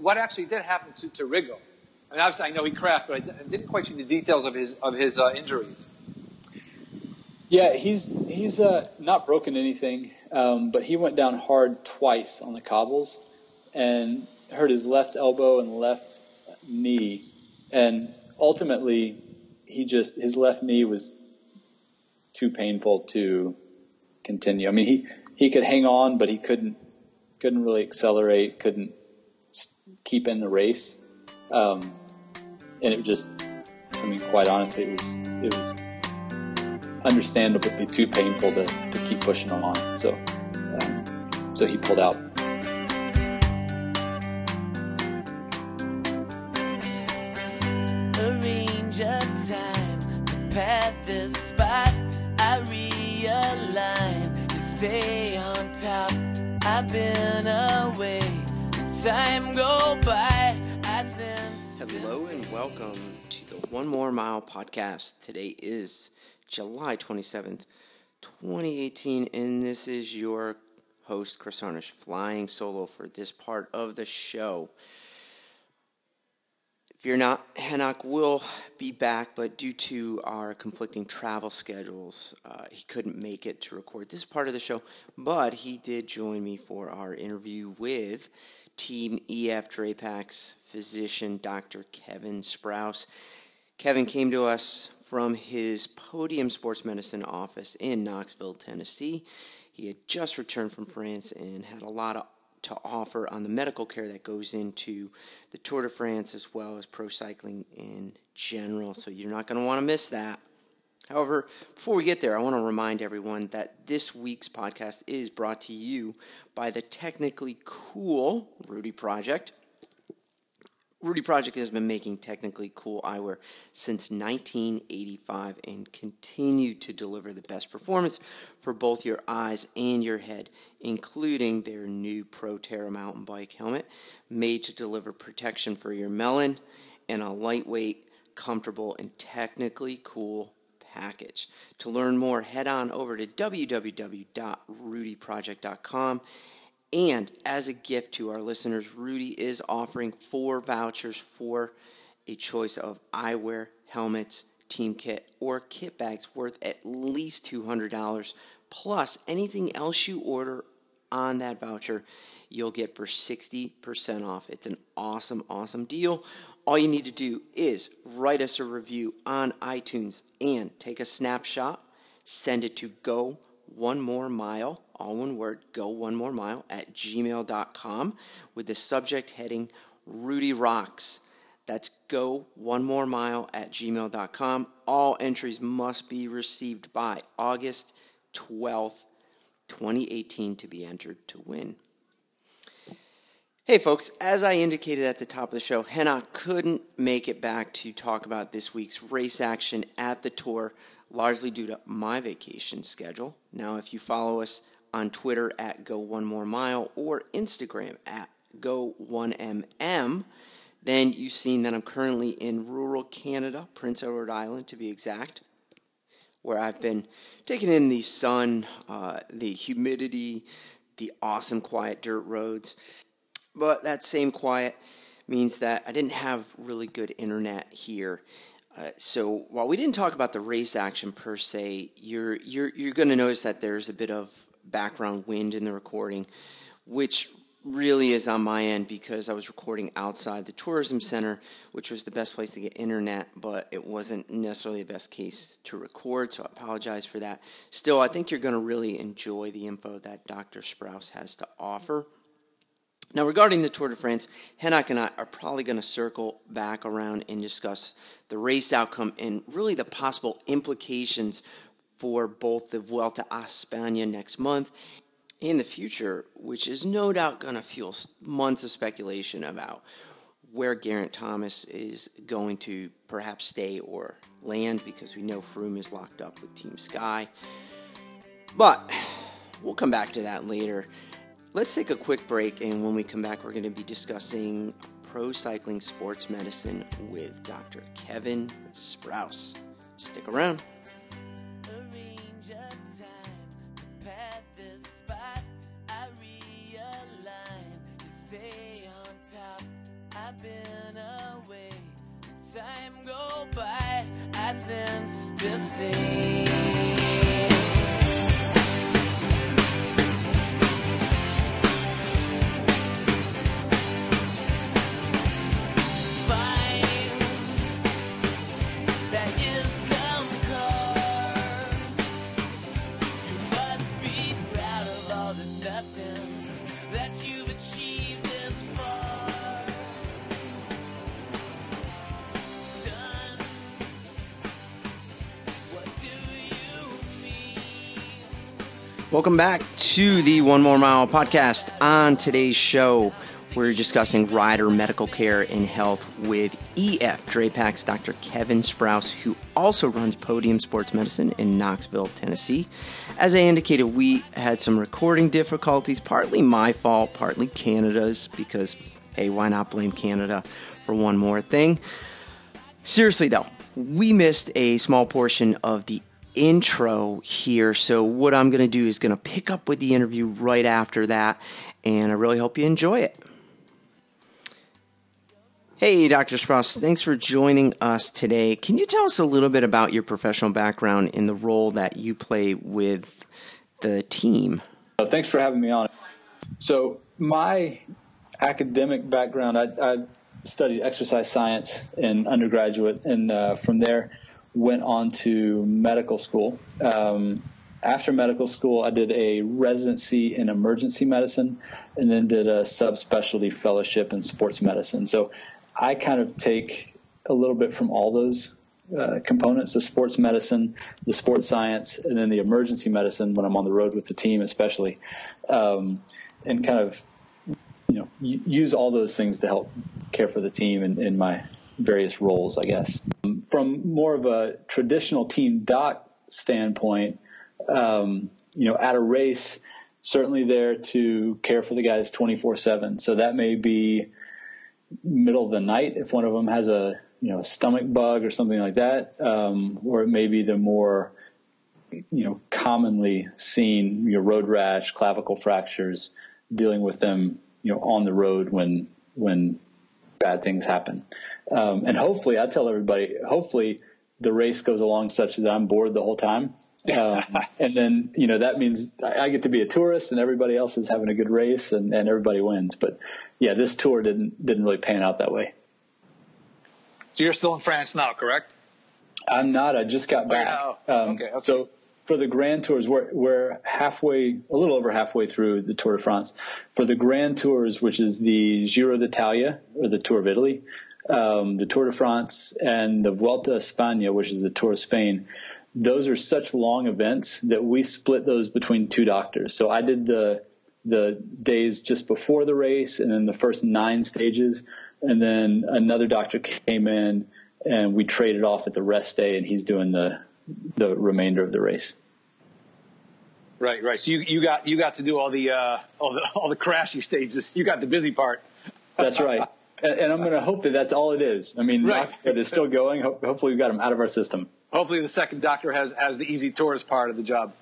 What actually did happen to, to? I mean, obviously, I know he crashed, but I didn't quite see the details of his of his uh, injuries. Yeah, he's he's uh, not broken anything, um, but he went down hard twice on the cobbles, and hurt his left elbow and left knee, and ultimately, he just his left knee was too painful to continue. I mean, he he could hang on, but he couldn't couldn't really accelerate, couldn't keep in the race, um, and it just, I mean, quite honestly, it was it was understandably too painful to, to keep pushing on. So, um, so he pulled out. Arrange time this spot. I realign stay on top. I've been away, time go by. I sense. Hello and welcome to the One More Mile podcast. Today is July 27th, 2018, and this is your host, Chris Harnish, flying solo for this part of the show. If you're not, Henok will be back, but due to our conflicting travel schedules, uh, he couldn't make it to record this part of the show, but he did join me for our interview with Team EF Drapac physician, Dr. Kevin Sprouse. Kevin came to us from his Podium Sports Medicine office in Knoxville, Tennessee. He had just returned from France and had a lot of, to offer on the medical care that goes into the Tour de France as well as pro cycling in general. So you're not going to want to miss that. However, before we get there, I want to remind everyone that this week's podcast is brought to you by the technically cool Rudy Project. Rudy Project has been making technically cool eyewear since 1985 and continue to deliver the best performance for both your eyes and your head, including their new Protera mountain bike helmet, made to deliver protection for your melon and a lightweight, comfortable, and technically cool package. To learn more, head on over to www.rudyproject.com and as a gift to our listeners, Rudy is offering four vouchers for a choice of eyewear, helmets, team kit, or kit bags worth at least $200. Plus, anything else you order on that voucher, you'll get for 60% off. It's an awesome, awesome deal. All you need to do is write us a review on iTunes and take a snapshot, send it to go one more mile all one word, go one more mile at gmail.com with the subject heading Rudy Rocks. That's go one more mile at gmail.com. All entries must be received by August 12th, 2018 to be entered to win. Hey folks, as I indicated at the top of the show, Henok couldn't make it back to talk about this week's race action at the tour, largely due to my vacation schedule. Now, if you follow us on Twitter at Go One More Mile or Instagram at Go One MM, then you've seen that I'm currently in rural Canada, Prince Edward Island to be exact, where I've been taking in the sun, uh, the humidity, the awesome quiet dirt roads. But that same quiet means that I didn't have really good internet here. Uh, so while we didn't talk about the race action per se, you're you're you're going to notice that there's a bit of background wind in the recording, which really is on my end because I was recording outside the tourism center, which was the best place to get internet, but it wasn't necessarily the best case to record, so I apologize for that. Still, I think you're going to really enjoy the info that Dr. Sprouse has to offer. Now, regarding the Tour de France, Henok and I are probably going to circle back around and discuss the race outcome and really the possible implications for both the Vuelta a España next month and the future, which is no doubt going to fuel months of speculation about where Geraint Thomas is going to perhaps stay or land because we know Froome is locked up with Team Sky. But we'll come back to that later. Let's take a quick break, and when we come back, we're going to be discussing pro cycling sports medicine with Dr. Kevin Sprouse. Stick around. Time go by, I sense disdain. Welcome back to the One More Mile podcast. On today's show, we're discussing rider medical care and health with EF Drapac Dr. Kevin Sprouse, who also runs Podium Sports Medicine in Knoxville, Tennessee. As I indicated, we had some recording difficulties, partly my fault, partly Canada's, because, hey, why not blame Canada for one more thing? Seriously, though, we missed a small portion of the intro here. So, what I'm going to do is going to pick up with the interview right after that. And I really hope you enjoy it. Hey, Dr. Sprouse, thanks for joining us today. Can you tell us a little bit about your professional background in the role that you play with the team? Uh, Thanks for having me on. So my academic background, I, I studied exercise science in undergraduate, and uh, from there went on to medical school. Um, after medical school, I did a residency in emergency medicine, and then did a subspecialty fellowship in sports medicine. So I kind of take a little bit from all those uh, components the sports medicine, the sports science, and then the emergency medicine when I'm on the road with the team, especially, um, and kind of you know use all those things to help care for the team in, in my various roles, I guess. From more of a traditional team doc standpoint, um, you know, at a race, certainly there to care for the guys 24 seven. So that may be middle of the night if one of them has a you know a stomach bug or something like that, um, or it may be the more you know commonly seen you know, road rash, clavicle fractures, dealing with them you know on the road when when bad things happen. Um, and hopefully, I tell everybody, hopefully the race goes along such that I'm bored the whole time. Um, and then, you know, that means I get to be a tourist and everybody else is having a good race and, and everybody wins. But yeah, this tour didn't, didn't really pan out that way. So you're still in France now, correct? I'm not. I just got back. Oh, Um, okay, okay. So for the Grand Tours, we're, we're halfway, a little over halfway through the Tour de France. For the Grand Tours, which is the Giro d'Italia or the Tour of Italy, um, the Tour de France, and the Vuelta a España, which is the Tour of Spain. Those are such long events that we split those between two doctors. So I did the the days just before the race, and then the first nine stages, and then another doctor came in, and we traded off at the rest day, and he's doing the the remainder of the race. Right, right. So you, you got you got to do all the uh, all the all the crashy stages. You got the busy part. That's right. And, and I'm going to hope that that's all it is. I mean, Right. knock- it's still going. Ho- Hopefully, we've got him out of our system. Hopefully, the second doctor has has the easy tourist part of the job.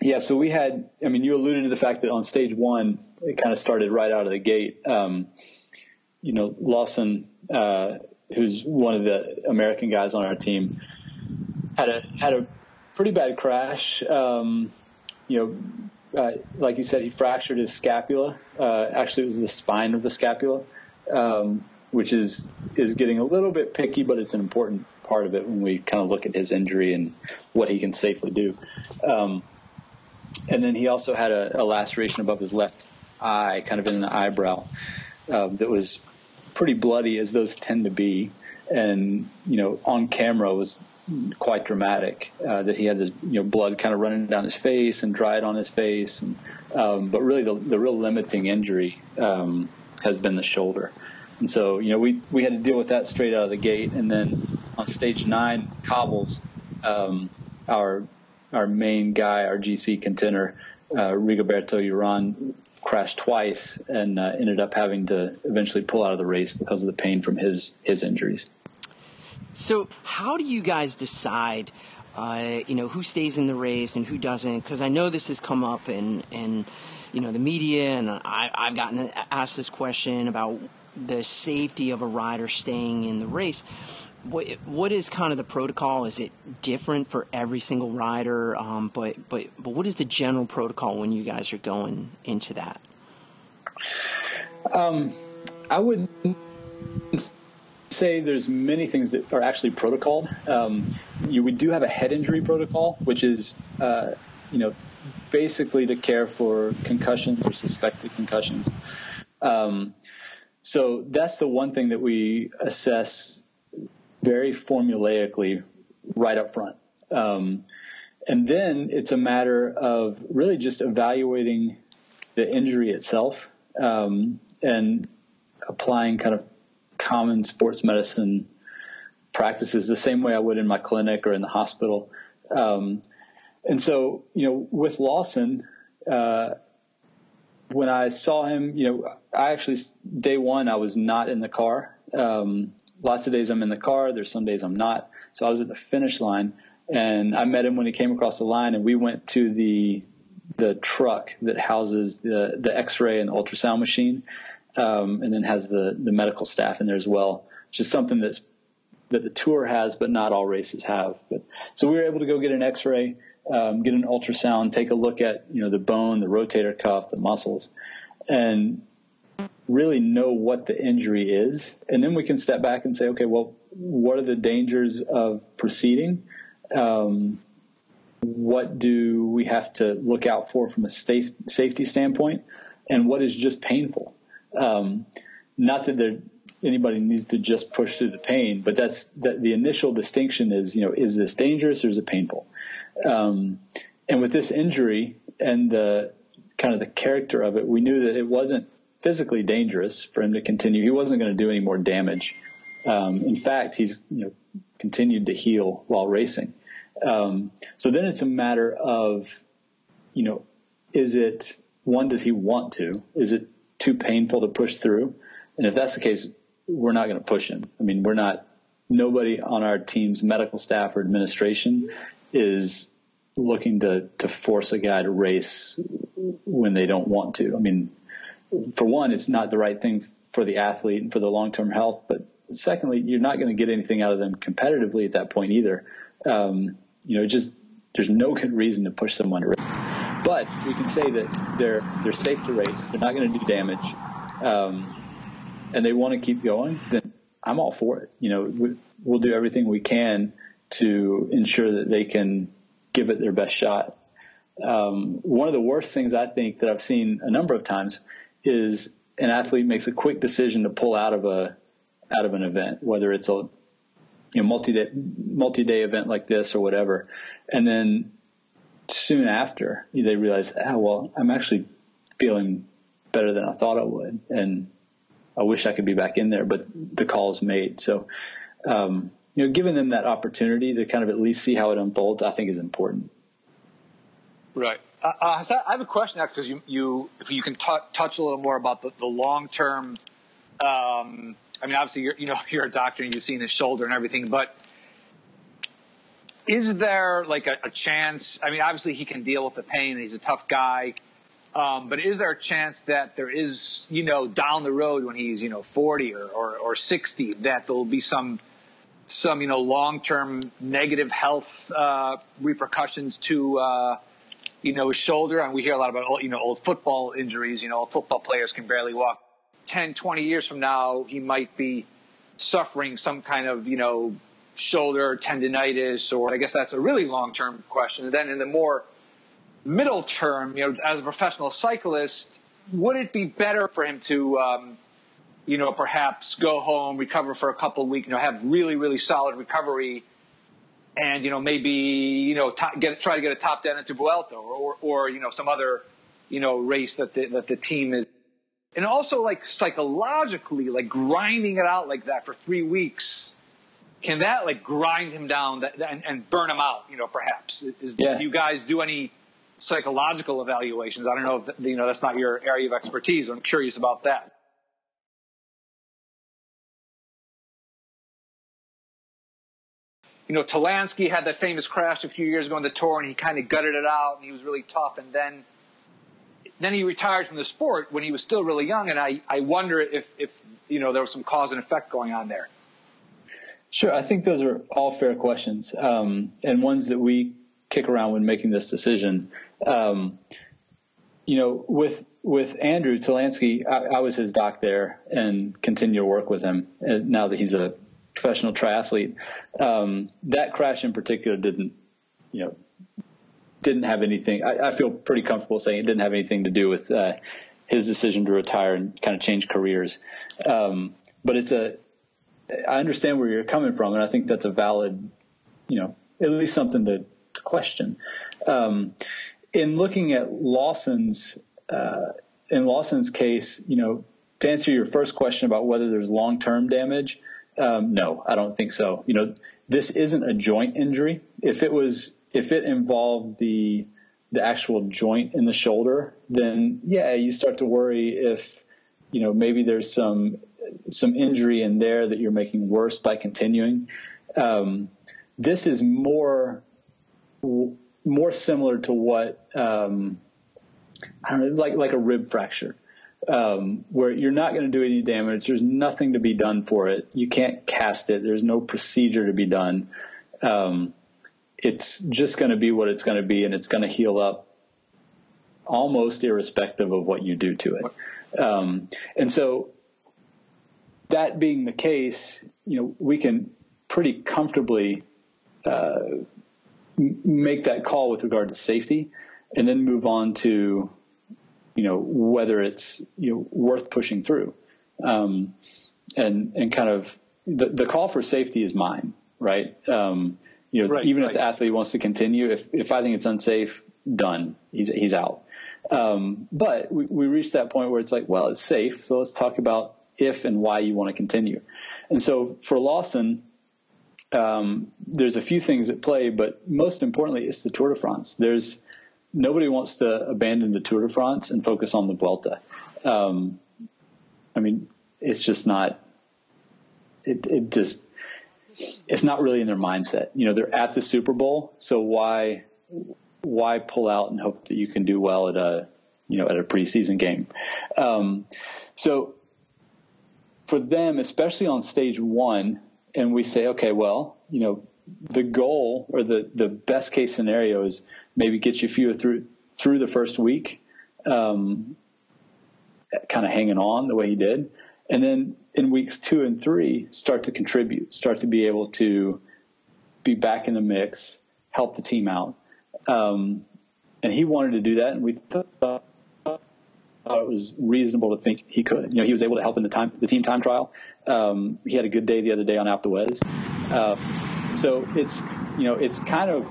Yeah, so we had, I mean, you alluded to the fact that on stage one, it kind of started right out of the gate. Um, you know, Lawson, uh, who's one of the American guys on our team, had a, had a pretty bad crash. Um, you know, uh, like you said, he fractured his scapula. Uh, actually, it was the spine of the scapula, um, which is, is getting a little bit picky, but it's an important part of it when we kind of look at his injury and what he can safely do. Um, and then he also had a, a laceration above his left eye, kind of in the eyebrow, um, that was pretty bloody, as those tend to be. And you know, on camera was quite dramatic uh, that he had this you know blood kind of running down his face and dried on his face. And, um, but really, the, the real limiting injury um, has been the shoulder. And so, you know, we, we had to deal with that straight out of the gate. And then on stage nine, cobbles, um, our our main guy, our GC contender, uh, Rigoberto Uran, crashed twice and uh, ended up having to eventually pull out of the race because of the pain from his his injuries. So, how do you guys decide, uh, you know, who stays in the race and who doesn't? Because I know this has come up in, in, you know, the media, and I, I've gotten asked this question about the safety of a rider staying in the race. What, what is kind of the protocol? Is it different for every single rider? Um, but but but what is the general protocol when you guys are going into that? Um, I would say there's many things that are actually protocoled. Um, you, we do have a head injury protocol, which is uh, you know basically to care for concussions or suspected concussions. Um, so that's the one thing that we assess very formulaically right up front. Um, and then it's a matter of really just evaluating the injury itself um, and applying kind of common sports medicine practices the same way I would in my clinic or in the hospital. Um, and so, you know, with Lawson, uh, when I saw him, you know, I actually day one I was not in the car. Um, lots of days I'm in the car. There's some days I'm not. So I was at the finish line, and I met him when he came across the line, and we went to the the truck that houses the the X-ray and the ultrasound machine, um, and then has the the medical staff in there as well. Which is something that's that the tour has, but not all races have. But so we were able to go get an X-ray um, get an ultrasound, take a look at you know the bone, the rotator cuff, the muscles, and really know what the injury is, and then we can step back and say, okay, well, what are the dangers of proceeding? Um, what do we have to look out for from a safe, safety standpoint, and what is just painful? Um, not that there, anybody needs to just push through the pain, but that's that the initial distinction is, you know, is this dangerous or is it painful? Um, and with this injury and the kind of the character of it, we knew that it wasn't physically dangerous for him to continue. He wasn't going to do any more damage. Um, in fact, he's you know continued to heal while racing. Um, so then it's a matter of, you know, is it one? Does he want to? Is it too painful to push through? And if that's the case, we're not going to push him. I mean, we're not. Nobody on our team's medical staff or administration is looking to to force a guy to race when they don't want to. I mean, for one, it's not the right thing for the athlete and for the long term health. But secondly, you're not going to get anything out of them competitively at that point either. Um, you know, just there's no good reason to push someone to race. But if we can say that they're they're safe to race, they're not going to do damage, um, and they want to keep going, then I'm all for it. You know, we, we'll do everything we can to ensure that they can give it their best shot. Um, one of the worst things I think that I've seen a number of times is an athlete makes a quick decision to pull out of a out of an event, whether it's a you know multi day multi day event like this or whatever, and then soon after they realize, oh well, I'm actually feeling better than I thought I would, and I wish I could be back in there, but the call is made. So um, you know, giving them that opportunity to kind of at least see how it unfolds, I think is important. Right. Uh, uh I have a question now because you, you, if you can t- touch a little more about the, the long term. Um, I mean, obviously, you're, you know, you're a doctor and you've seen his shoulder and everything, but is there like a, a chance? I mean, obviously, he can deal with the pain. He's a tough guy. Um, but is there a chance that there is, you know, down the road when he's, you know, 40 or, or, or 60, that there will be some some you know long term negative health uh, repercussions to uh, you know his shoulder. And we hear a lot about you know old football injuries. You know, football players can barely walk. 10, 20 years from now, he might be suffering some kind of you know shoulder tendonitis, or I guess that's a really long term question. And then in the more middle term, you know, as a professional cyclist, would it be better for him to um, you know, perhaps go home, recover for a couple of weeks, you know, have really, really solid recovery, and you know, maybe you know, top, get try to get a top ten into Vuelta or, or, or you know, some other you know race that the, that the team is, and also like psychologically, like grinding it out like that for three weeks. Can that like grind him down and, and burn him out? You know, perhaps is yeah. do you guys do any psychological evaluations? I don't know if you know that's not your area of expertise. I'm curious about that. you know, Talansky had that famous crash a few years ago on the tour, and he kind of gutted it out, and he was really tough. And then, then he retired from the sport when he was still really young, and I I wonder if if you know there was some cause and effect going on there. Sure, I think those are all fair questions, um, and ones that we kick around when making this decision. Um, you know, with with Andrew Talansky, I, I, was his doc there and continue to work with him uh, now that he's a professional triathlete. Um, that crash in particular didn't, you know, didn't have anything. I, I, feel pretty comfortable saying it didn't have anything to do with uh, his decision to retire and kind of change careers. Um, but it's a, I understand where you're coming from, and I think that's a valid, you know, at least something to, to question. Um, in looking at Lawson's uh, in Lawson's case, you know, to answer your first question about whether there's long-term damage, um, no, I don't think so. You know, this isn't a joint injury. If it was, if it involved the the actual joint in the shoulder, then yeah, you start to worry if you know maybe there's some some injury in there that you're making worse by continuing. Um, this is more more similar to what um, I don't know, like like a rib fracture, um, where you're not going to do any damage. There's nothing to be done for it. You can't cast it. There's no procedure to be done. Um, it's just going to be what it's going to be, and it's going to heal up almost irrespective of what you do to it. Um, and so, that being the case, you know, we can pretty comfortably uh, make that call with regard to safety and then move on to, you know, whether it's you know worth pushing through, um, and and kind of the the call for safety is mine, right? Um, you know, right, even right. if the athlete wants to continue, if if I think it's unsafe, done, he's he's out. Um, but we, we reached that point where it's like, well, it's safe, so let's talk about if and why you want to continue. And so for Lawson, um, there's a few things at play, but most importantly, it's the Tour de France. There's nobody wants to abandon the Tour de France and focus on the Vuelta. Um, I mean, it's just not. It it just it's not really in their mindset. You know, they're at the Super Bowl, so why why pull out and hope that you can do well at a you know at a preseason game? Um, so for them, especially on stage one, and we say, okay, well, you know, the goal or the the best case scenario is maybe get you through through the first week, um, kind of hanging on the way he did, and then in weeks two and three start to contribute, start to be able to be back in the mix, help the team out, um, and he wanted to do that, and we thought it was reasonable to think he could. You know, he was able to help in the time the team time trial. Um, he had a good day the other day on Alpe d'Huez. Uh, so it's you know it's kind of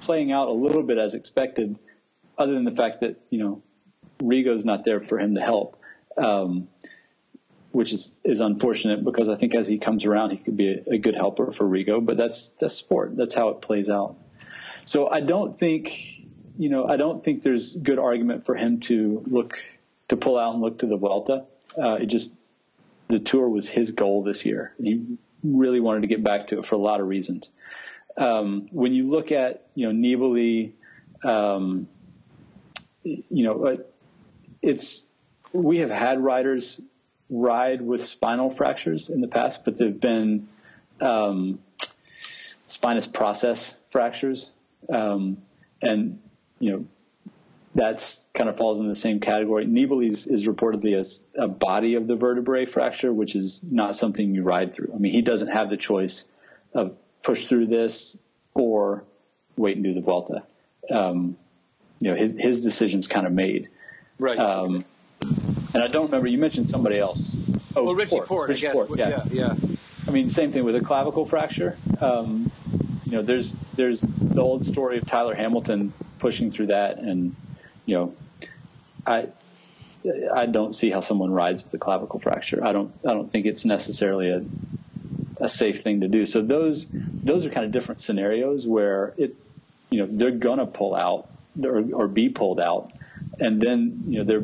playing out a little bit as expected, other than the fact that you know Rigo's not there for him to help, um, which is is unfortunate because I think as he comes around, he could be a, a good helper for Rigo. But that's that's sport. That's how it plays out. So I don't think you know I don't think there's good argument for him to look to pull out and look to the Vuelta. Uh, it just the tour was his goal this year. He really wanted to get back to it for a lot of reasons um, when you look at you know Nibali, um, you know it's we have had riders ride with spinal fractures in the past, but there've been um, spinous process fractures, um, and you know that's kind of falls in the same category. Nibali's is reportedly a, a body of the vertebrae fracture, which is not something you ride through. I mean, he doesn't have the choice of push through this or wait and do the Vuelta. Um, you know, his his decision's kind of made. Right. Um, and I don't remember. You mentioned somebody else. Oh, well, Richie Porte. Porte Richie I guess. Porte, yeah. yeah, yeah. I mean, same thing with a clavicle fracture. Um, you know, there's there's the old story of Tyler Hamilton pushing through that, and you know, I I don't see how someone rides with a clavicle fracture. I don't I don't think it's necessarily a a safe thing to do. So those those are kind of different scenarios where it you know they're gonna pull out or, or be pulled out, and then you know their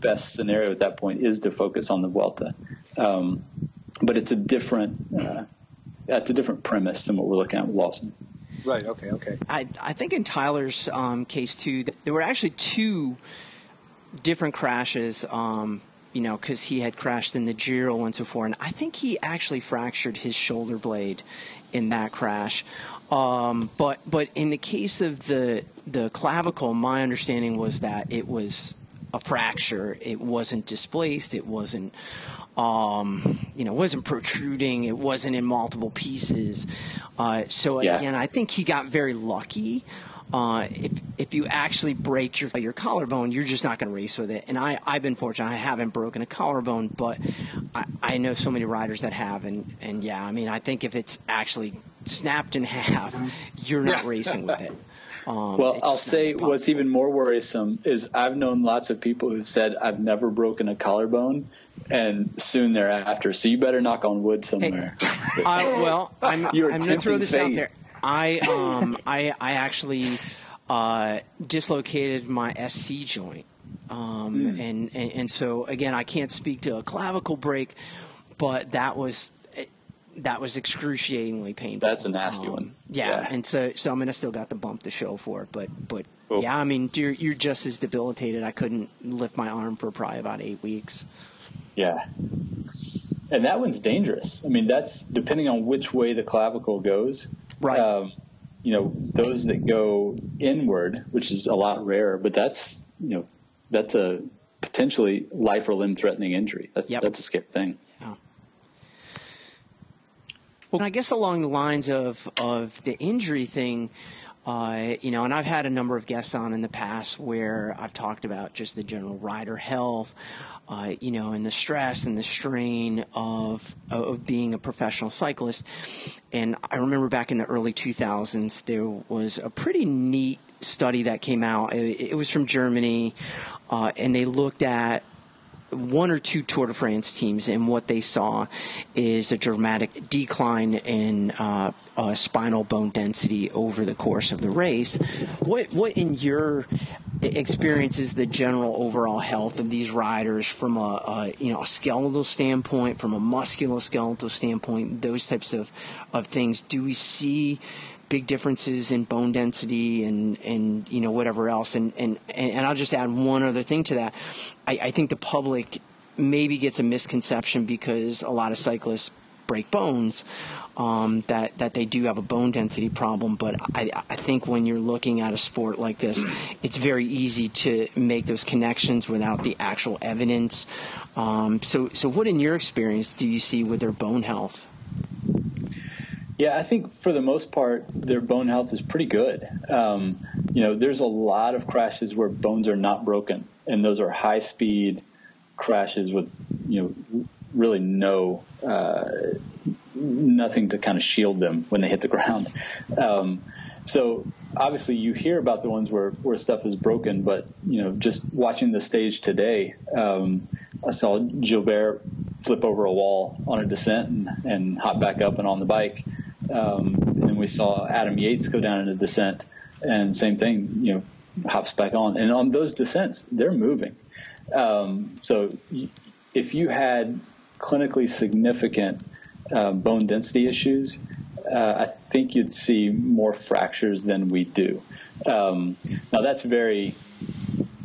best scenario at that point is to focus on the Vuelta. Um, but it's a different uh, that's a different premise than what we're looking at with Lawson. Right. Okay. Okay. I I think in Tyler's um, case too, there were actually two different crashes. Um, you know, because he had crashed in the Giro once before, and I think he actually fractured his shoulder blade in that crash. Um, but but in the case of the the clavicle, my understanding was that it was a fracture. It wasn't displaced. It wasn't um, you know, wasn't protruding. It wasn't in multiple pieces. Uh, so Yeah. again, I think he got very lucky. Uh, if if you actually break your your collarbone, you're just not going to race with it. And I I've been fortunate; I haven't broken a collarbone, but I, I know so many riders that have, and and yeah, I mean, I think if it's actually snapped in half, you're not racing with it. Um, Well, I'll say what's even more worrisome is I've known lots of people who said I've never broken a collarbone, and soon thereafter. So you better knock on wood somewhere. I, well, I'm, I'm going to throw this out there. I um I I actually uh, dislocated my SC joint, um, Hmm. and, and and so again I can't speak to a clavicle break, but that was that was excruciatingly painful. That's a nasty Um, one. Yeah, Yeah. and so so I'm gonna still got the bump to show for it, but but yeah, I mean you're you're just as debilitated. I couldn't lift my arm for probably about eight weeks. Yeah. And that one's dangerous. I mean, that's depending on which way the clavicle goes. Right. Um, you know, those that go inward, which is a lot rarer, but that's, you know, that's a potentially life or limb threatening injury. That's, Yep. that's a scary thing. Yeah. Well, I guess along the lines of of the injury thing, uh, you know, and I've had a number of guests on in the past where I've talked about just the general rider health, uh, you know, and the stress and the strain of of being a professional cyclist. And I remember back in the early 2000s, there was a pretty neat study that came out. It, it was from Germany, uh, and they looked at one or two Tour de France teams, and what they saw is a dramatic decline in uh, uh, spinal bone density over the course of the race. What, what in your experience is the general overall health of these riders from a, a you know a skeletal standpoint, from a musculoskeletal standpoint, those types of of things? Do we see big differences in bone density and, and you know whatever else. And, and and I'll just add one other thing to that. I, I think the public maybe gets a misconception because a lot of cyclists break bones um, that that they do have a bone density problem. But I, I think when you're looking at a sport like this it's very easy to make those connections without the actual evidence. Um, so so what in your experience do you see with their bone health Yeah, I think for the most part, their bone health is pretty good. Um, you know, there's a lot of crashes where bones are not broken, and those are high speed crashes with, you know, really no, uh, nothing to kind of shield them when they hit the ground. Um, so obviously you hear about the ones where, where stuff is broken, but, you know, just watching the stage today, um, I saw Gilbert flip over a wall on a descent and, and hop back up and on the bike. Um, and we saw Adam Yates go down in a descent and same thing, you know, hops back on. And on those descents, they're moving. Um, so if you had clinically significant um, bone density issues, uh, I think you'd see more fractures than we do. Um, now that's very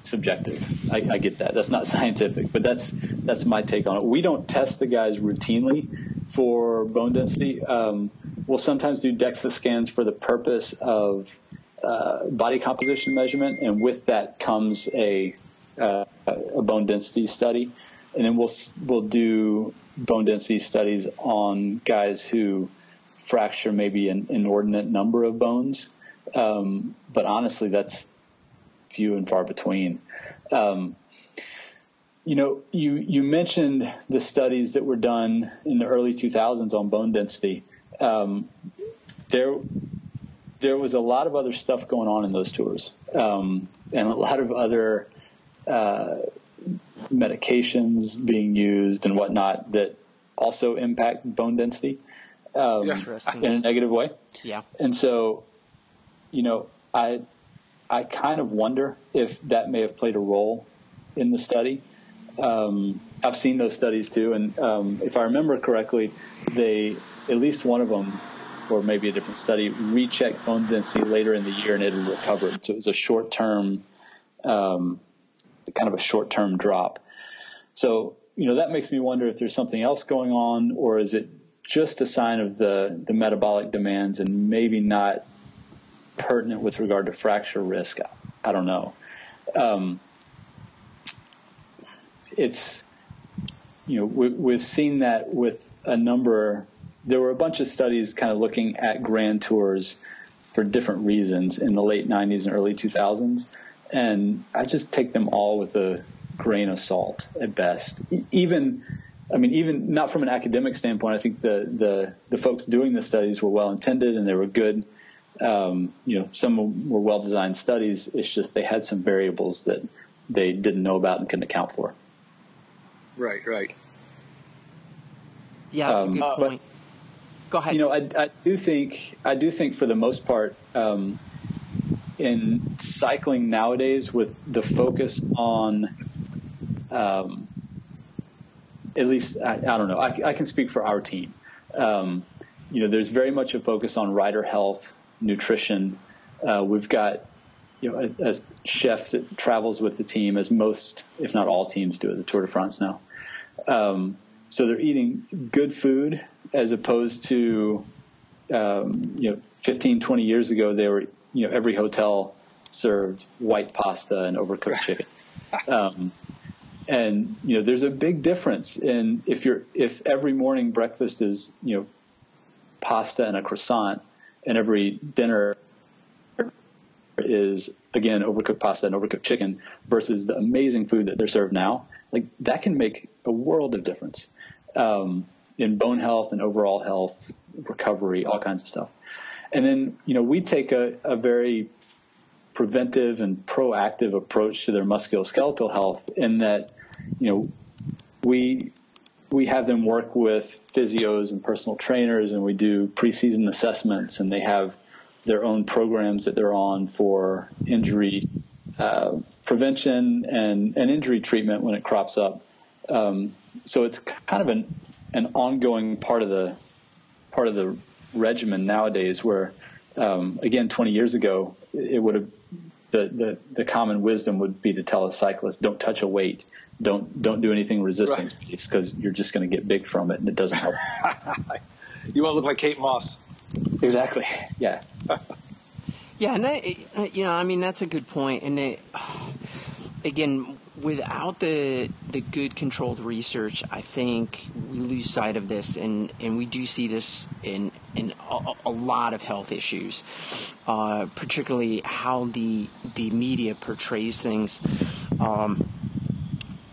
subjective. I, I get that. That's not scientific, but that's that's my take on it. We don't test the guys routinely for bone density. Um, we'll sometimes do DEXA scans for the purpose of uh, body composition measurement, and with that comes a uh, a bone density study, and then we'll we'll do bone density studies on guys who fracture maybe an inordinate number of bones. Um, but honestly, that's few and far between. Um, you know, you you mentioned the studies that were done in the early 2000s on bone density. Um, there, there was a lot of other stuff going on in those tours, um, and a lot of other uh, medications being used and whatnot that also impact bone density um, in a negative way. yeah And so, you know, I I kind of wonder if that may have played a role in the study. Um, I've seen those studies too, and um, if I remember correctly, they at least one of them, or maybe a different study, rechecked bone density later in the year and it had recovered. So it was a short term um, kind of a short term drop. So, you know, that makes me wonder if there's something else going on or is it just a sign of the, the metabolic demands and maybe not pertinent with regard to fracture risk. I don't know. Um, it's, you know, we, have seen that with a number, there were a bunch of studies kind of looking at grand tours for different reasons in the late 90s and early 2000s. And I just take them all with a grain of salt at best. Even, I mean, even not from an academic standpoint, I think the, the, the folks doing the studies were well intended and they were good. Um, you know, some were well designed studies. It's just they had some variables that they didn't know about and couldn't account for. Right, right. Yeah, that's um, a good point. But, Go ahead. You know, I, I, do think I do think for the most part, um, in cycling nowadays, with the focus on, um, at least I, I don't know. I, I, can speak for our team. Um, you know, there's very much a focus on rider health, nutrition. Uh, we've got you know, a, a, chef that travels with the team, as most, if not all teams do at the Tour de France now. Um, so they're eating good food as opposed to, um, you know, 15, 20 years ago, they were, you know, every hotel served white pasta and overcooked chicken. Um, and you know, there's a big difference in if you're if every morning breakfast is you know pasta and a croissant, and every dinner is again overcooked pasta and overcooked chicken versus the amazing food that they're served now. Like that can make a world of difference um, in bone health and overall health, recovery, all kinds of stuff. And then you know we take a, a very preventive and proactive approach to their musculoskeletal health in that you know we we have them work with physios and personal trainers and we do preseason assessments and they have their own programs that they're on for injury uh, prevention and, and injury treatment when it crops up. Um, so it's kind of an, an ongoing part of the part of the regimen nowadays where um, again 20 years ago it would have the, the, the common wisdom would be to tell a cyclist don't touch a weight don't don't do anything resistance based because you're just going to get big from it and it doesn't help you want to look like Kate Moss Exactly. Yeah. yeah, and that, you know, I mean, that's a good point. And it, again, without the the good controlled research, I think we lose sight of this, and, and we do see this in in a, a lot of health issues, uh, particularly how the the media portrays things. Um,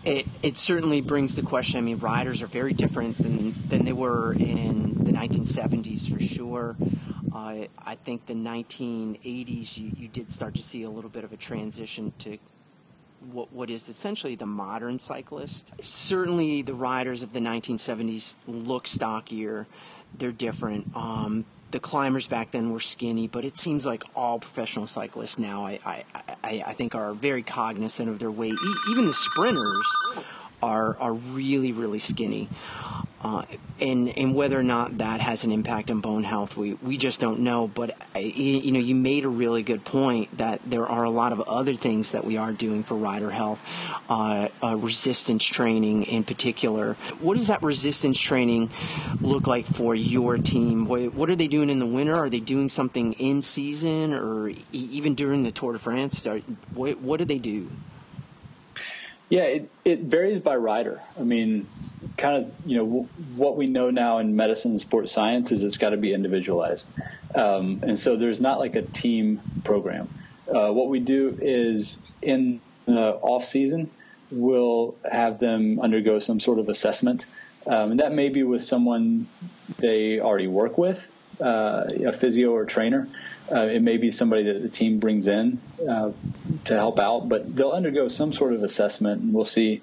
it, it certainly brings the question. I mean, riders are very different than than they were in the 1970s for sure. Uh, I think the 1980s you, you did start to see a little bit of a transition to what what is essentially the modern cyclist. Certainly, the riders of the 1970s look stockier. They're different. Um, the climbers back then were skinny, but it seems like all professional cyclists now, I, I, I, I think, are very cognizant of their weight. E- even the sprinters are are really really skinny. Uh, and and whether or not that has an impact on bone health, we, we just don't know. But uh, you know, you made a really good point that there are a lot of other things that we are doing for rider health, uh, uh, resistance training in particular. What does that resistance training look like for your team? What, are they doing in the winter? Are they doing something in season or even during the Tour de France? What, what do they do? Yeah, it, it varies by rider. I mean, kind of, you know, w- what we know now in medicine and sports science is it's got to be individualized. Um, and so there's not like a team program. Uh, what we do is in the off season, we'll have them undergo some sort of assessment. Um, and that may be with someone they already work with, uh, a physio or trainer. Uh, it may be somebody that the team brings in uh, to help out, but they'll undergo some sort of assessment, and we'll see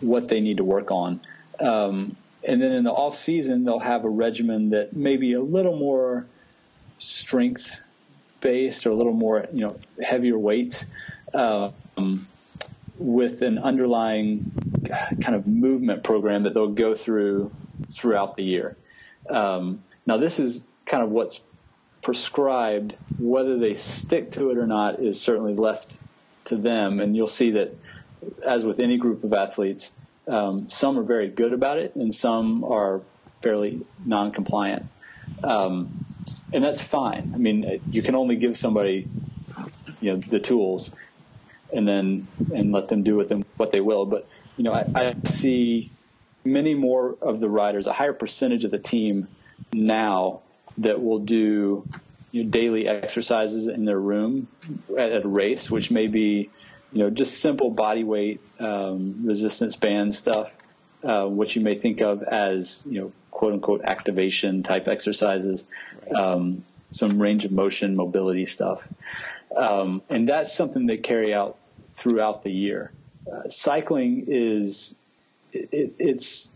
what they need to work on. Um, and then in the off season, they'll have a regimen that may be a little more strength based or a little more, you know, heavier weights, um, with an underlying kind of movement program that they'll go through throughout the year. Um, now, this is kind of what's prescribed. Whether they stick to it or not is certainly left to them. And you'll see that as with any group of athletes, um, some are very good about it, and some are fairly non-compliant, um, and that's fine. I mean, you can only give somebody, you know, the tools, and then and let them do with them what they will. But you know, I, I see many more of the riders, a higher percentage of the team now that will do you know, daily exercises in their room at, at, a race, which may be you know just simple body weight um, resistance band stuff, uh, which you may think of as you know quote unquote activation type exercises, um, some range of motion mobility stuff, um, and that's something they carry out throughout the year. Uh, cycling is it, it's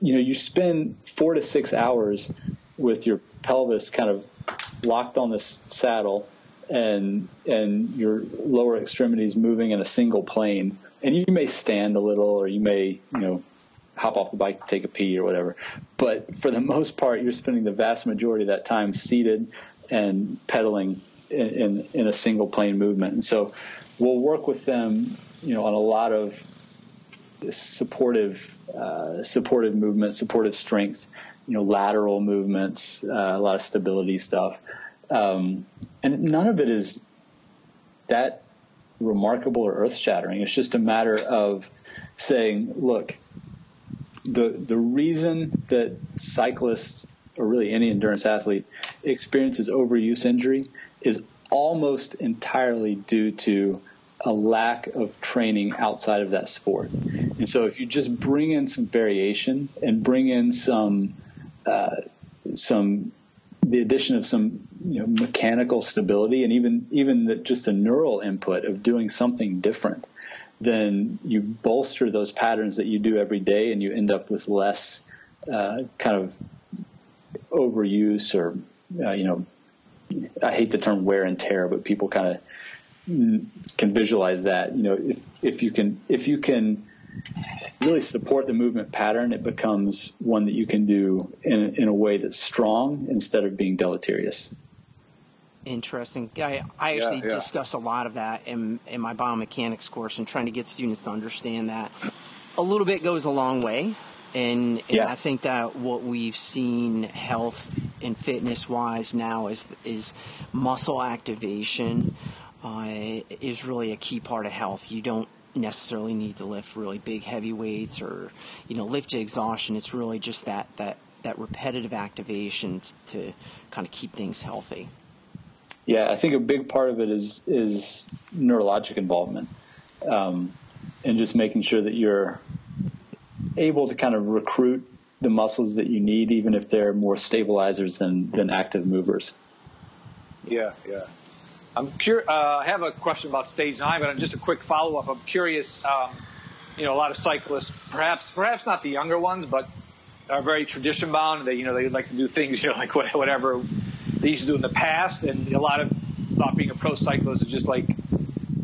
you know you spend four to six hours with your pelvis kind of locked on this saddle and and your lower extremities moving in a single plane. And you may stand a little or you may you know hop off the bike to take a pee or whatever. But for the most part you're spending the vast majority of that time seated and pedaling in, in, in a single plane movement. And so we'll work with them you know on a lot of supportive uh, supportive movement, supportive strength, you know, lateral movements, uh, a lot of stability stuff, um, and none of it is that remarkable or earth shattering. It's just a matter of saying, look, the the reason that cyclists or really any endurance athlete experiences overuse injury is almost entirely due to a lack of training outside of that sport. And so if you just bring in some variation and bring in some uh, some the addition of some you know, mechanical stability and even even the, just a neural input of doing something different, then you bolster those patterns that you do every day, and you end up with less uh, kind of overuse or uh, you know I hate the term wear and tear, but people kind of can visualize that. You know, if if you can if you can really support the movement pattern, it becomes one that you can do in in a way that's strong instead of being deleterious. Interesting. I, I actually yeah, yeah. discuss a lot of that in, in my biomechanics course and trying to get students to understand that a little bit goes a long way. And, and yeah. I think that what we've seen health and fitness wise now is, is muscle activation uh, is really a key part of health. You don't necessarily need to lift really big heavy weights or you know lift to exhaustion. It's really just that that that repetitive activation to kind of keep things healthy. Yeah, I think a big part of it is is neurologic involvement, um, and just making sure that you're able to kind of recruit the muscles that you need, even if they're more stabilizers than than active movers. Yeah, yeah. I'm cur- uh, I have a question about stage nine, but I'm just a quick follow up. I'm curious. Um, you know, a lot of cyclists, perhaps perhaps not the younger ones, but are very tradition bound. They you know they like to do things you know like whatever they used to do in the past, and a lot of about being a pro cyclist is just like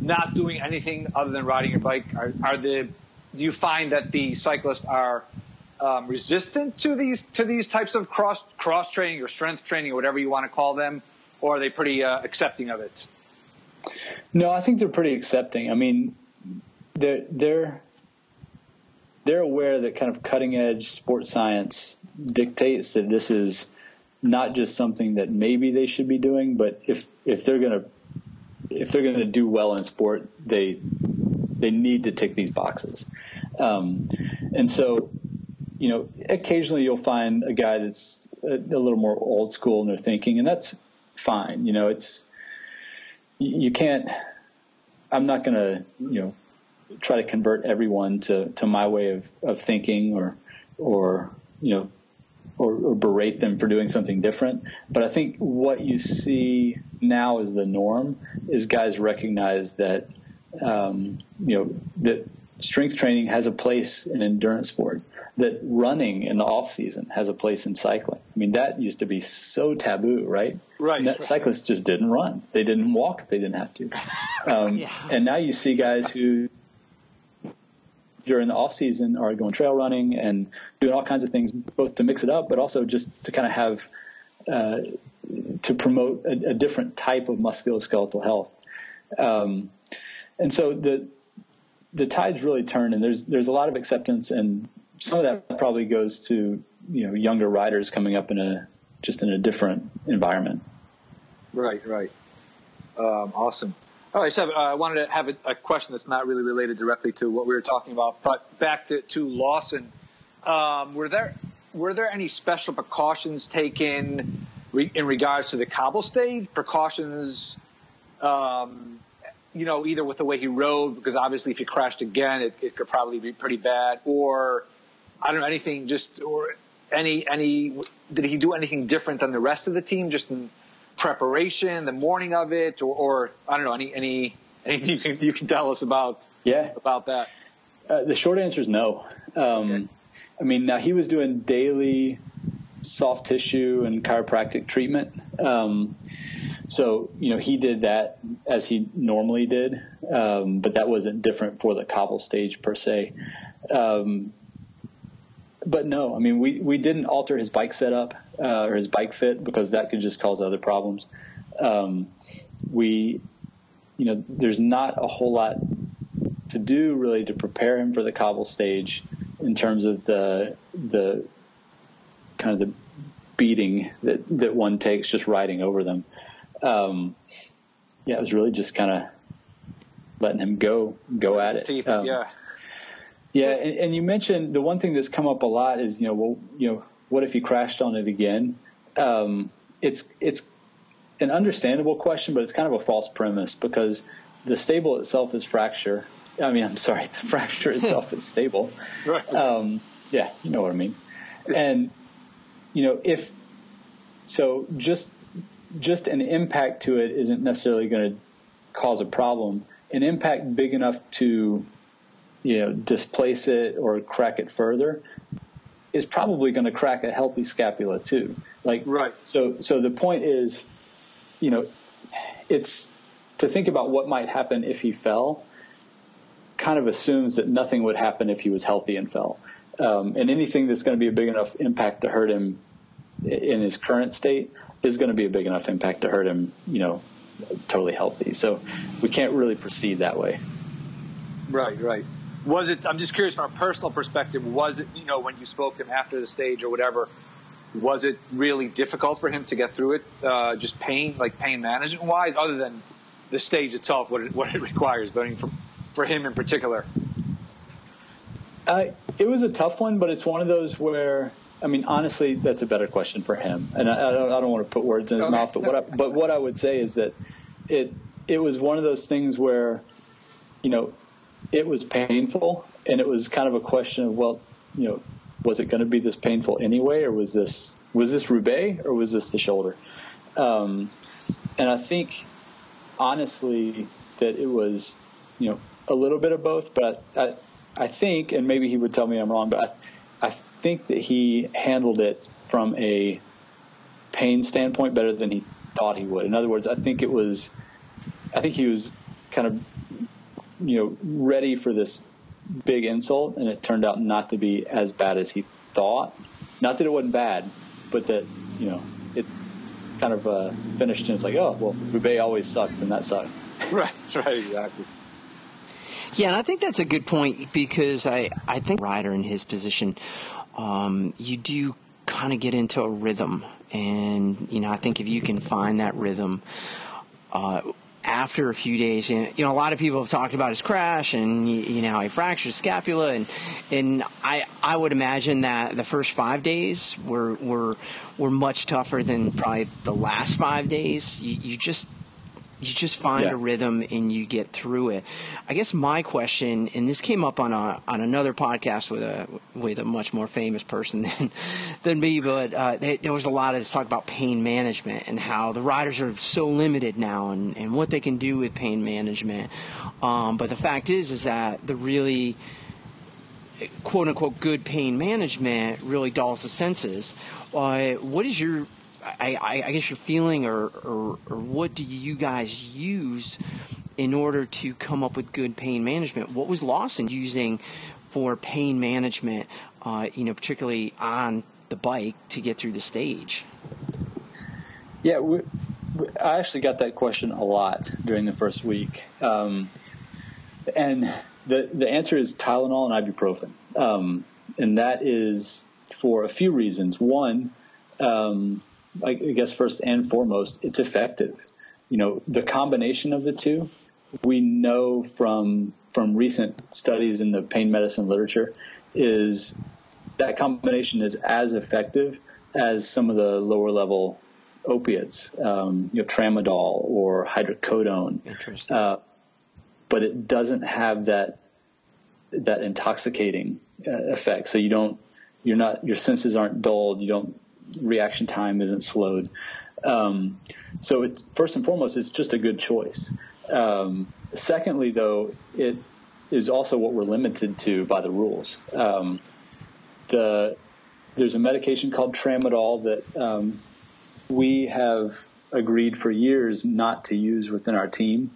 not doing anything other than riding your bike. Are, are the do you find that the cyclists are um, resistant to these to these types of cross cross training or strength training or whatever you want to call them? Or are they pretty uh, accepting of it? No, I think they're pretty accepting. I mean, they're they're they're aware that kind of cutting edge sports science dictates that this is not just something that maybe they should be doing, but if if they're gonna if they're gonna do well in sport, they they need to tick these boxes. Um, and so, you know, occasionally you'll find a guy that's a, a little more old school in their thinking, and that's fine. You know, it's you can't. I'm not going to you know try to convert everyone to to my way of of thinking or or you know or, or, berate them for doing something different. But I think what you see now as the norm is guys recognize that um, you know that strength training has a place in endurance sport that running in the off season has a place in cycling. I mean, that used to be so taboo, right? Right. That cyclists just didn't run. They didn't walk. They didn't have to. Um, yeah. And now you see guys who during the off season are going trail running and doing all kinds of things, both to mix it up, but also just to kind of have, uh, to promote a, a, different type of musculoskeletal health. Um, and so the, the tide's really turned, and there's there's a lot of acceptance, and some of that probably goes to you know younger riders coming up in a just in a different environment. Right, right. Um, awesome. All right, so uh, I wanted to have a, a, question that's not really related directly to what we were talking about, but back to, to Lawson. Um, were there were there any special precautions taken re- in regards to the cobble stage? Precautions, um, you know, either with the way he rode, because obviously if he crashed again, it, it could probably be pretty bad, or I don't know anything. Just or any any did he do anything different than the rest of the team? Just in, preparation, the morning of it, or, or I don't know, any any anything you can you can tell us about yeah about that? Uh, the short answer is no. Um, okay. I mean, now he was doing daily soft tissue and chiropractic treatment. Um, so, you know, he did that as he normally did, um, but that wasn't different for the cobble stage per se. Um, but no, I mean, we, we didn't alter his bike setup uh, or his bike fit because that could just cause other problems. Um, we, you know, there's not a whole lot to do really to prepare him for the cobble stage in terms of the the kind of the beating that that one takes just riding over them. Um, yeah, it was really just kind of letting him go go at it. Um, yeah. Yeah, and, and, you mentioned the one thing that's come up a lot is you know well you know what if he crashed on it again? Um, it's it's an understandable question, but it's kind of a false premise because the stable itself is fracture. I mean, I'm sorry, the fracture itself is stable. Right. Um, yeah, you know what I mean. And you know if so, just just an impact to it isn't necessarily going to cause a problem. An impact big enough to you know, displace it or crack it further is probably going to crack a healthy scapula too. Like, right. So, so the point is, you know, it's to think about what might happen if he fell kind of assumes that nothing would happen if he was healthy and fell. Um, and anything that's going to be a big enough impact to hurt him in his current state is going to be a big enough impact to hurt him, you know, totally healthy. So we can't really proceed that way. Right, right was it? I'm just curious from a personal perspective. Was it you know when you spoke to him after the stage or whatever? Was it really difficult for him to get through it? Uh, just pain, like pain management wise, other than the stage itself, what it, what it requires. But I mean, for for him in particular. Uh, it was a tough one, but it's one of those where I mean, honestly, that's a better question for him. And I, I, don't, I don't, want to put words in his okay. mouth, but what I, but what I would say is that it it was one of those things where, you know, it was painful, and it was kind of a question of, well, you know, was it going to be this painful anyway, or was this was this Roubaix, or was this the shoulder? Um, and I think, honestly, that it was, you know, a little bit of both. But I, I, I think, and maybe he would tell me I'm wrong, but I, I think that he handled it from a pain standpoint better than he thought he would. In other words, I think it was, I think he was kind of you know, ready for this big insult, and it turned out not to be as bad as he thought. Not that it wasn't bad, but that you know it kind of uh, finished and it's like, oh well, Roubaix always sucked, and that sucked. right, right, exactly. Yeah, and I think that's a good point because I I think rider in his position, um, you do kind of get into a rhythm, and you know I think if you can find that rhythm. Uh, after a few days. You know, a lot of people have talked about his crash and you know he fractured scapula, and and I I would imagine that the first five days were were were much tougher than probably the last five days. You, you just you just find yeah. a rhythm and you get through it. I guess my question, and this came up on a on another podcast with a with a much more famous person than than me, but uh, they, there was a lot of talk about pain management and how the riders are so limited now and, and what they can do with pain management. Um, but the fact is, is that the really quote unquote good pain management really dulls the senses. Uh, what is your I, I, guess your feeling or, or, or what do you guys use in order to come up with good pain management? What was Lawson using for pain management, uh, you know, particularly on the bike to get through the stage? Yeah, we, I actually got that question a lot during the first week. Um, and the the answer is Tylenol and ibuprofen, um, and that is for a few reasons. One, um, I guess first and foremost, it's effective. You know, the combination of the two, we know from from recent studies in the pain medicine literature, is that combination is as effective as some of the lower level opiates, um, you know, tramadol or hydrocodone. Interesting. Uh, but it doesn't have that that intoxicating uh, effect. So you don't, you're not, your senses aren't dulled. You don't, reaction time isn't slowed. Um, so it's first and foremost, it's just a good choice. Um, secondly, though, it is also what we're limited to by the rules. Um, the there's a medication called tramadol that um, we have agreed for years not to use within our team.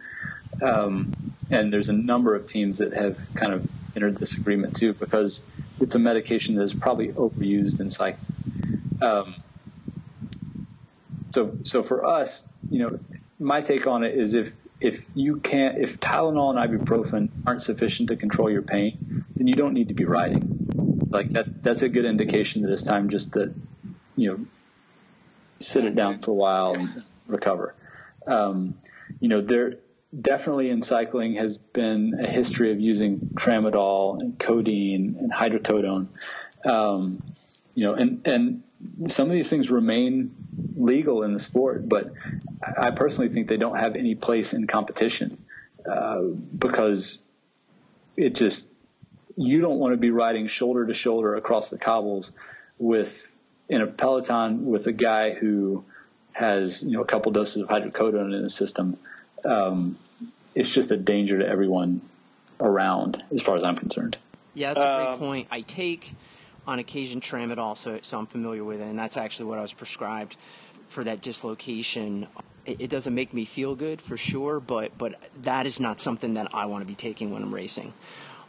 Um, and there's a number of teams that have kind of entered this agreement too because it's a medication that is probably overused in cycling. Um, so, so for us, you know, my take on it is if if you can't, if Tylenol and ibuprofen aren't sufficient to control your pain, then you don't need to be riding. Like that, that's a good indication that it's time just to, you know, sit it down for a while and recover. Um, you know, there definitely in cycling has been a history of using tramadol and codeine and hydrocodone. Um, you know, and and some of these things remain legal in the sport, but I personally think they don't have any place in competition uh, because it just you don't want to be riding shoulder to shoulder across the cobbles with in a peloton with a guy who has you know a couple doses of hydrocodone in his system. Um, it's just a danger to everyone around, as far as I'm concerned. Yeah, that's a great um, point. I take on occasion tramadol, so, so I'm familiar with it, and that's actually what I was prescribed for that dislocation. It, it doesn't make me feel good for sure, but but that is not something that I want to be taking when I'm racing.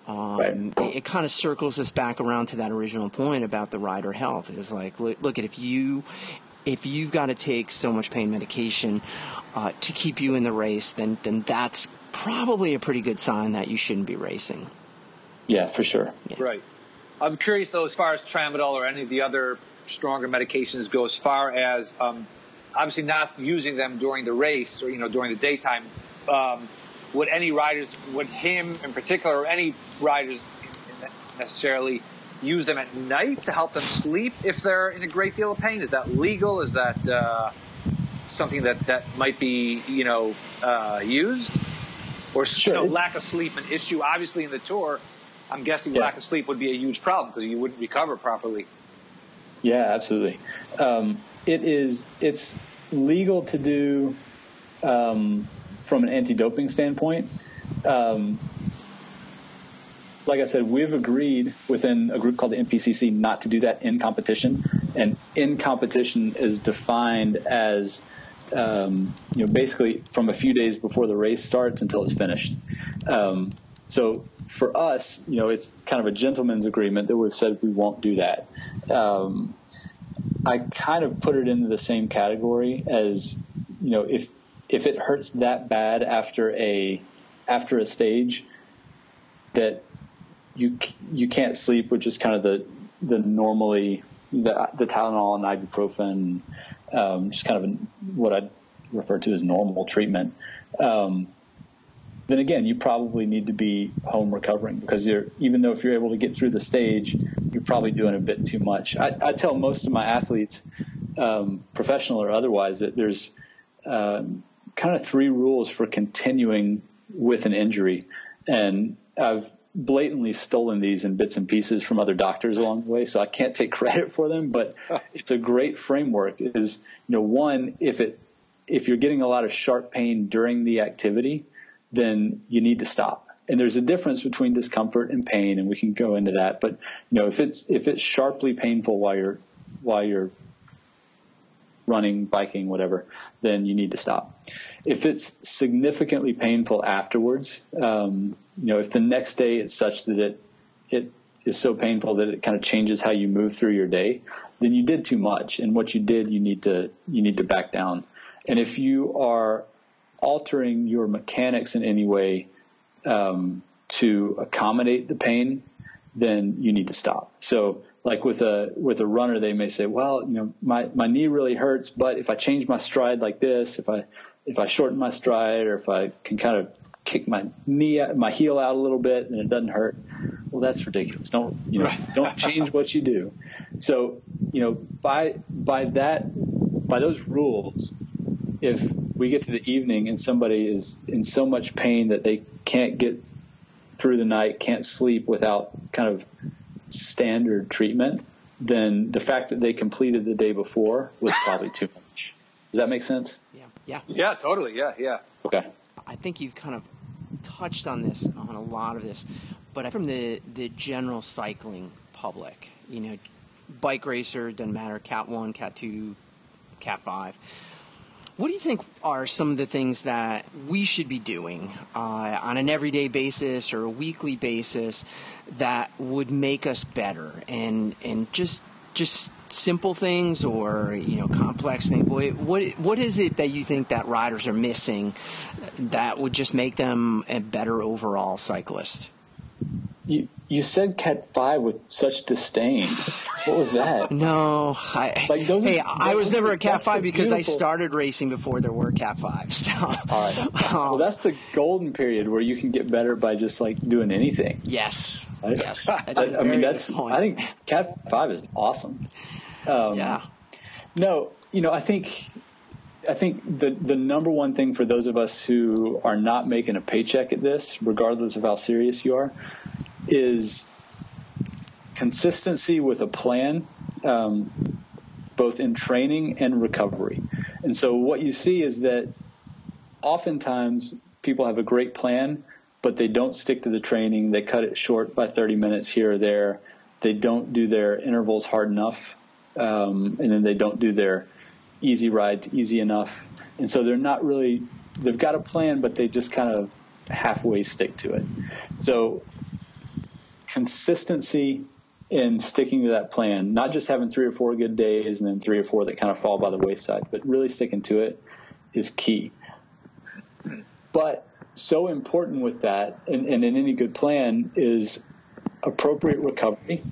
Um, right. It, it kind of circles us back around to that original point about the rider health. Is like, look, look at if you if you've got to take so much pain medication uh, to keep you in the race, then then that's probably a pretty good sign that you shouldn't be racing. Yeah, for sure. Yeah. Right. I'm curious though, as far as tramadol or any of the other stronger medications go, as far as um, obviously not using them during the race or you know during the daytime. Um, would any riders, would him in particular, or any riders necessarily use them at night to help them sleep if they're in a great deal of pain? Is that legal? Is that uh, something that, that might be, you know, uh, used? Or sure. you know, lack of sleep an issue? Obviously, in the tour, I'm guessing yeah. lack of sleep would be a huge problem because you wouldn't recover properly. Yeah, absolutely. Um, it is. It's legal to do um, from an anti-doping standpoint. Um, like I said, we've agreed within a group called the MPCC not to do that in competition. And in competition is defined as, um, you know, basically from a few days before the race starts until it's finished. Um, so for us, you know, it's kind of a gentleman's agreement that we've said we won't do that. Um, I kind of put it into the same category as, you know, if if it hurts that bad after a after a stage that you you can't sleep, which is kind of the the normally the the Tylenol and ibuprofen, um, just kind of what I'd refer to as normal treatment. Um, then again, you probably need to be home recovering because you're even though if you're able to get through the stage, you're probably doing a bit too much. I, I tell most of my athletes, um, professional or otherwise, that there's uh, kind of three rules for continuing with an injury, and I've blatantly stolen these in bits and pieces from other doctors along the way, so I can't take credit for them. But it's a great framework. Is you know, one if it if you're getting a lot of sharp pain during the activity, then you need to stop. And there's a difference between discomfort and pain, and we can go into that. But you know, if it's if it's sharply painful while you're while you're running, biking, whatever, then you need to stop. If it's significantly painful afterwards, um, you know, if the next day it's such that it it is so painful that it kind of changes how you move through your day, then you did too much, and what you did, you need to you need to back down. And if you are altering your mechanics in any way um, to accommodate the pain, then you need to stop. So like with a with a runner, they may say, well, you know, my, my knee really hurts, but if I change my stride like this, if I if I shorten my stride, or if I can kind of kick my knee my heel out a little bit and it doesn't hurt, well, that's ridiculous. Don't you know? Don't change what you do. So you know, by by that by those rules, if we get to the evening and somebody is in so much pain that they can't get through the night, can't sleep without kind of standard treatment, then the fact that they completed the day before was probably too much. Does that make sense? Yeah. Yeah. Yeah, totally. Yeah, yeah. Okay. I think you've kind of touched on this on a lot of this, but from the the general cycling public, you know, bike racer doesn't matter, cat one, cat two, cat five. What do you think are some of the things that we should be doing uh, on an everyday basis or a weekly basis that would make us better? And and just just simple things or you know complex things. What what is it that you think that riders are missing that would just make them a better overall cyclist you you said Cat Five with such disdain. What was that? No, I, like those hey, are, I was never a Cat Five because beautiful. I started racing before there were Cat Fives. So. All right. Um, well, that's the golden period where you can get better by just like doing anything. Yes. I, yes. I, I mean, that's. I think Cat Five is awesome. Um, yeah. No, you know, I think I think the the number one thing for those of us who are not making a paycheck at this, regardless of how serious you are, is consistency with a plan, um, both in training and recovery. And so what you see is that oftentimes people have a great plan, but they don't stick to the training. They cut it short by 30 minutes here or there. They don't do their intervals hard enough, um, and then they don't do their easy rides easy enough. And so they're not really, they've got a plan, but they just kind of halfway stick to it. So consistency in sticking to that plan, not just having three or four good days and then three or four that kind of fall by the wayside, but really sticking to it is key. But so important with that and, and in any good plan is appropriate recovery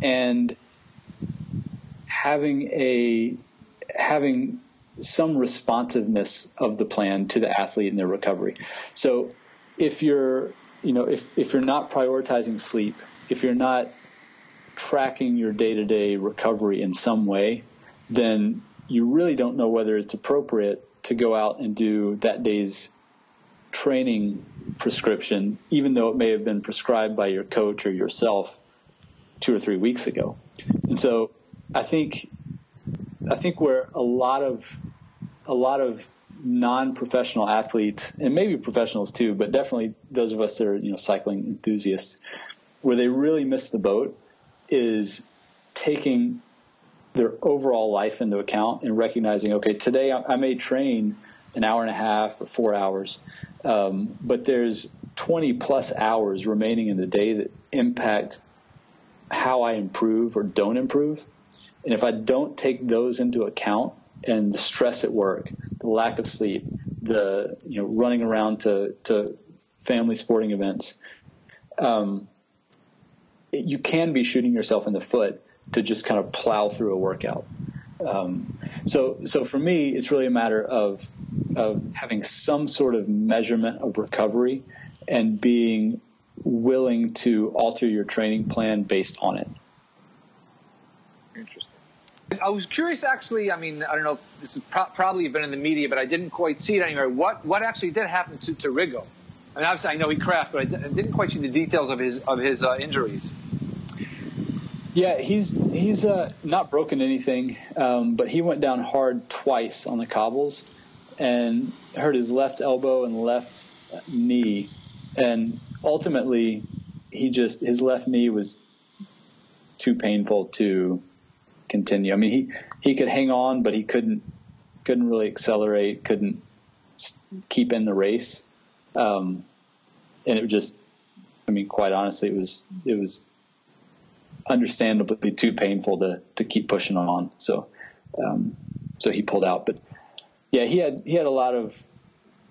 and having a having some responsiveness of the plan to the athlete and their recovery. So if you're you know, if, if you're not prioritizing sleep, if you're not tracking your day to day recovery in some way, then you really don't know whether it's appropriate to go out and do that day's training prescription, even though it may have been prescribed by your coach or yourself two or three weeks ago. And so I think I think where a lot of a lot of non-professional athletes and maybe professionals too, but definitely those of us that are you know cycling enthusiasts, where they really miss the boat is taking their overall life into account and recognizing, okay, today I, may train an hour and a half or four hours, um, but there's 20 plus hours remaining in the day that impact how I improve or don't improve. And if I don't take those into account and the stress at work, the lack of sleep, the you know running around to to family sporting events, um, you can be shooting yourself in the foot to just kind of plow through a workout. Um, so so for me, it's really a matter of of having some sort of measurement of recovery and being willing to alter your training plan based on it. Interesting. I was curious, actually. I mean, I don't know. This has pro- probably been in the media, but I didn't quite see it anywhere. What what actually did happen to, to Rigo? I mean, obviously, I know he crashed, but I didn't quite see the details of his of his uh, injuries. Yeah, he's he's uh, not broken anything, um, but he went down hard twice on the cobbles, and hurt his left elbow and left knee, and ultimately, he just his left knee was too painful to continue. I mean, he he could hang on, but he couldn't couldn't really accelerate, couldn't keep in the race, um, and it just. I mean, quite honestly, it was it was understandably too painful to to keep pushing on. So, um, so he pulled out. But yeah, he had he had a lot of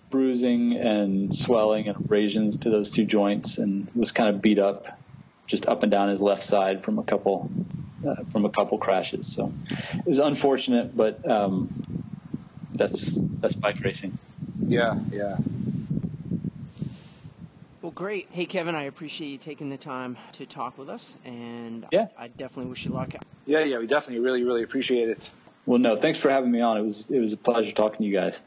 bruising and swelling and abrasions to those two joints, and was kind of beat up, just up and down his left side from a couple uh, from a couple crashes. So it was unfortunate, but um, that's that's bike racing. Yeah, yeah. Well, great. Hey, Kevin, I appreciate you taking the time to talk with us, and yeah. I definitely wish you luck. Yeah, yeah, we definitely really, really appreciate it. Well, no, thanks for having me on. It was it was a pleasure talking to you guys.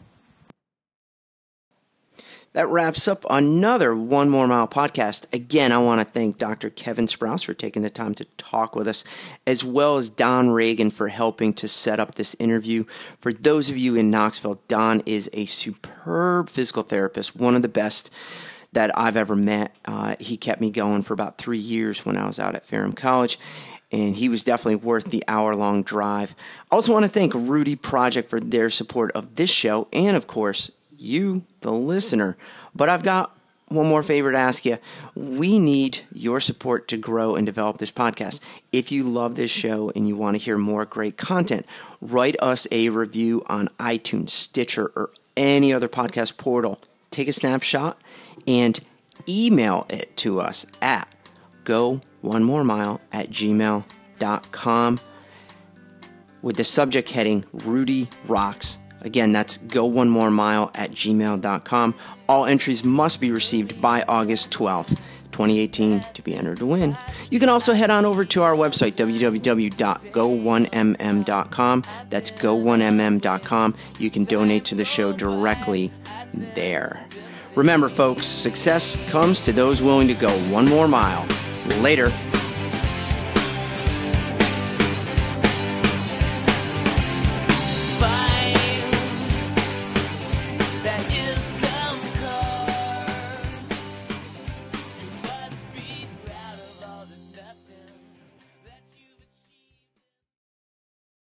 That wraps up another One More Mile podcast. Again, I want to thank Dr. Kevin Sprouse for taking the time to talk with us, as well as Don Reagan for helping to set up this interview. For those of you in Knoxville, Don is a superb physical therapist, one of the best that I've ever met. Uh, he kept me going for about three years when I was out at Ferrum College, and he was definitely worth the hour long drive. I also want to thank Rudy Project for their support of this show, and of course, you, the listener. But I've got one more favor to ask you. We need your support to grow and develop this podcast. If you love this show and you want to hear more great content, write us a review on iTunes, Stitcher, or any other podcast portal. Take a snapshot and email it to us at go one more mile at gmail.com with the subject heading Rudy Rocks. Again, that's go one more mile at gmail.com. All entries must be received by August 12th. 2018 to be entered to win. You can also head on over to our website, www.go1mm.com. That's go1mm.com. You can donate to the show directly there. Remember, folks, success comes to those willing to go one more mile. Later.